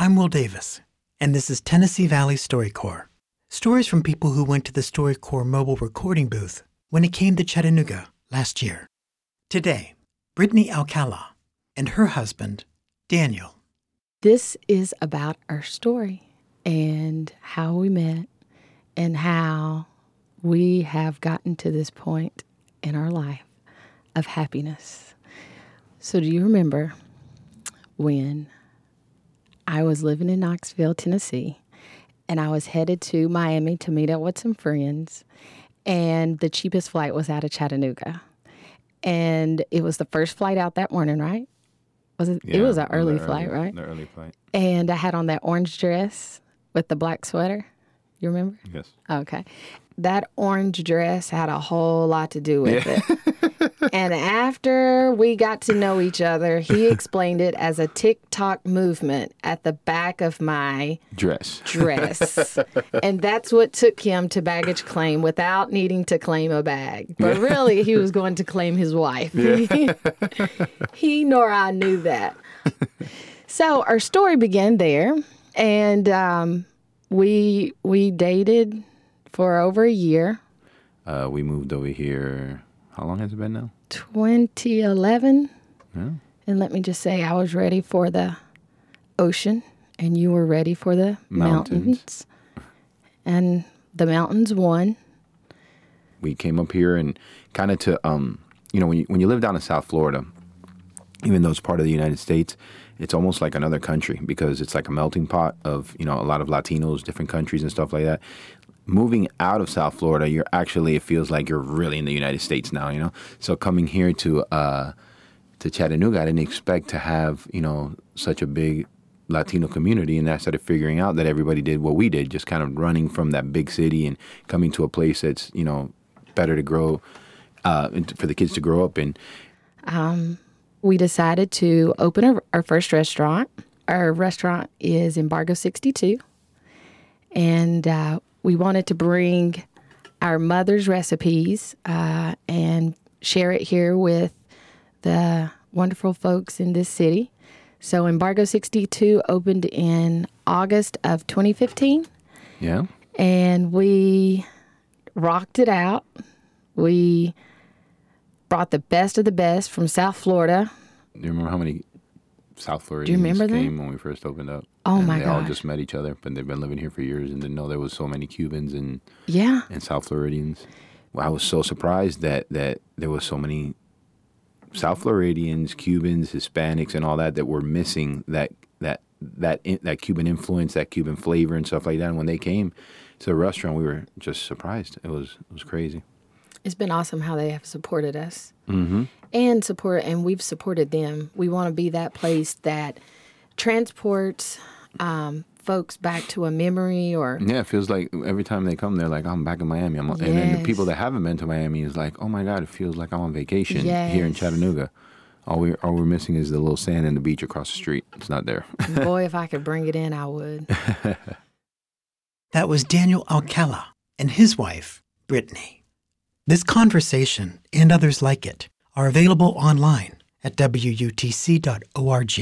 I'm Will Davis, and this is Tennessee Valley StoryCorps. Stories from people who went to the StoryCorps mobile recording booth when it came to Chattanooga last year. Today, Brittany Alcala and her husband, Daniel. This is about our story and how we met and how we have gotten to this point in our life of happiness. So, do you remember when I was living in Knoxville, Tennessee, and I was headed to Miami to meet up with some friends, and the cheapest flight was out of Chattanooga? And it was the first flight out that morning, right? Was it? yeah, it was an early flight, right? The early flight. And I had on that orange dress with the black sweater. You remember? Yes. Okay. That orange dress had a whole lot to do with it. and after we got to know each other, he explained it as a TikTok movement at the back of my Dress. dress. and that's what took him to baggage claim without needing to claim a bag. But really, he was going to claim his wife. he nor I knew that. So our story began there, and um, we we dated for over a year. Uh, we moved over here. How long has it been now? 2011. Yeah. And let me just say, I was ready for the ocean, and you were ready for the Mountains. mountains. And the mountains won. we came up here and kind of to um you know when you when you live down in South Florida, even though it's part of the United States, it's almost like another country because it's like a melting pot of you know a lot of Latinos, different countries and stuff like that. Moving out of South Florida, you're actually it feels like you're really in the United States now, you know. So coming here to uh to Chattanooga, I didn't expect to have you know such a big Latino community, and I started figuring out that everybody did what we did, just kind of running from that big city and coming to a place that's you know better to grow uh, for the kids to grow up in. Um, we decided to open our, our first restaurant. Our restaurant is Embargo 62. And uh, we wanted to bring our mother's recipes uh, and share it here with the wonderful folks in this city. So, Embargo 62 opened in August of 2015 Yeah, and we rocked it out. We brought the best of the best from South Florida. do you remember how many South Floridians remember that? came when we first opened up? Oh, and my god! They all just met each other, but they've been living here for years and didn't know there was so many Cubans and Yeah. and South Floridians. Well, I was so surprised that that there was so many South Floridians, Cubans, Hispanics, and all that that were missing that that that in, that Cuban influence, that Cuban flavor, and stuff like that. And when they came to the restaurant, we were just surprised. It was it was crazy. It's been awesome how they have supported us mm-hmm. and support, and we've supported them. We want to be that place that transports um, folks back to a memory or Yeah, it feels like every time they come, they're like, "I'm back in Miami." I'm, And then the people that haven't been to Miami is like, "Oh my God, it feels like I'm on vacation here in Chattanooga." All we all we're missing is the little sand and the beach across the street. It's not there. boy, if I could bring it in, I would. That was Daniel Alcala and his wife, Brittany. This conversation and others like it are available online at WUTC.org,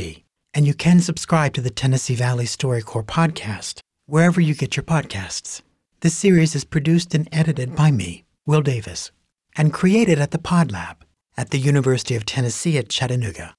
and you can subscribe to the Tennessee Valley StoryCorps podcast wherever you get your podcasts. This series is produced and edited by me, Will Davis, and created at the Pod Lab at the University of Tennessee at Chattanooga.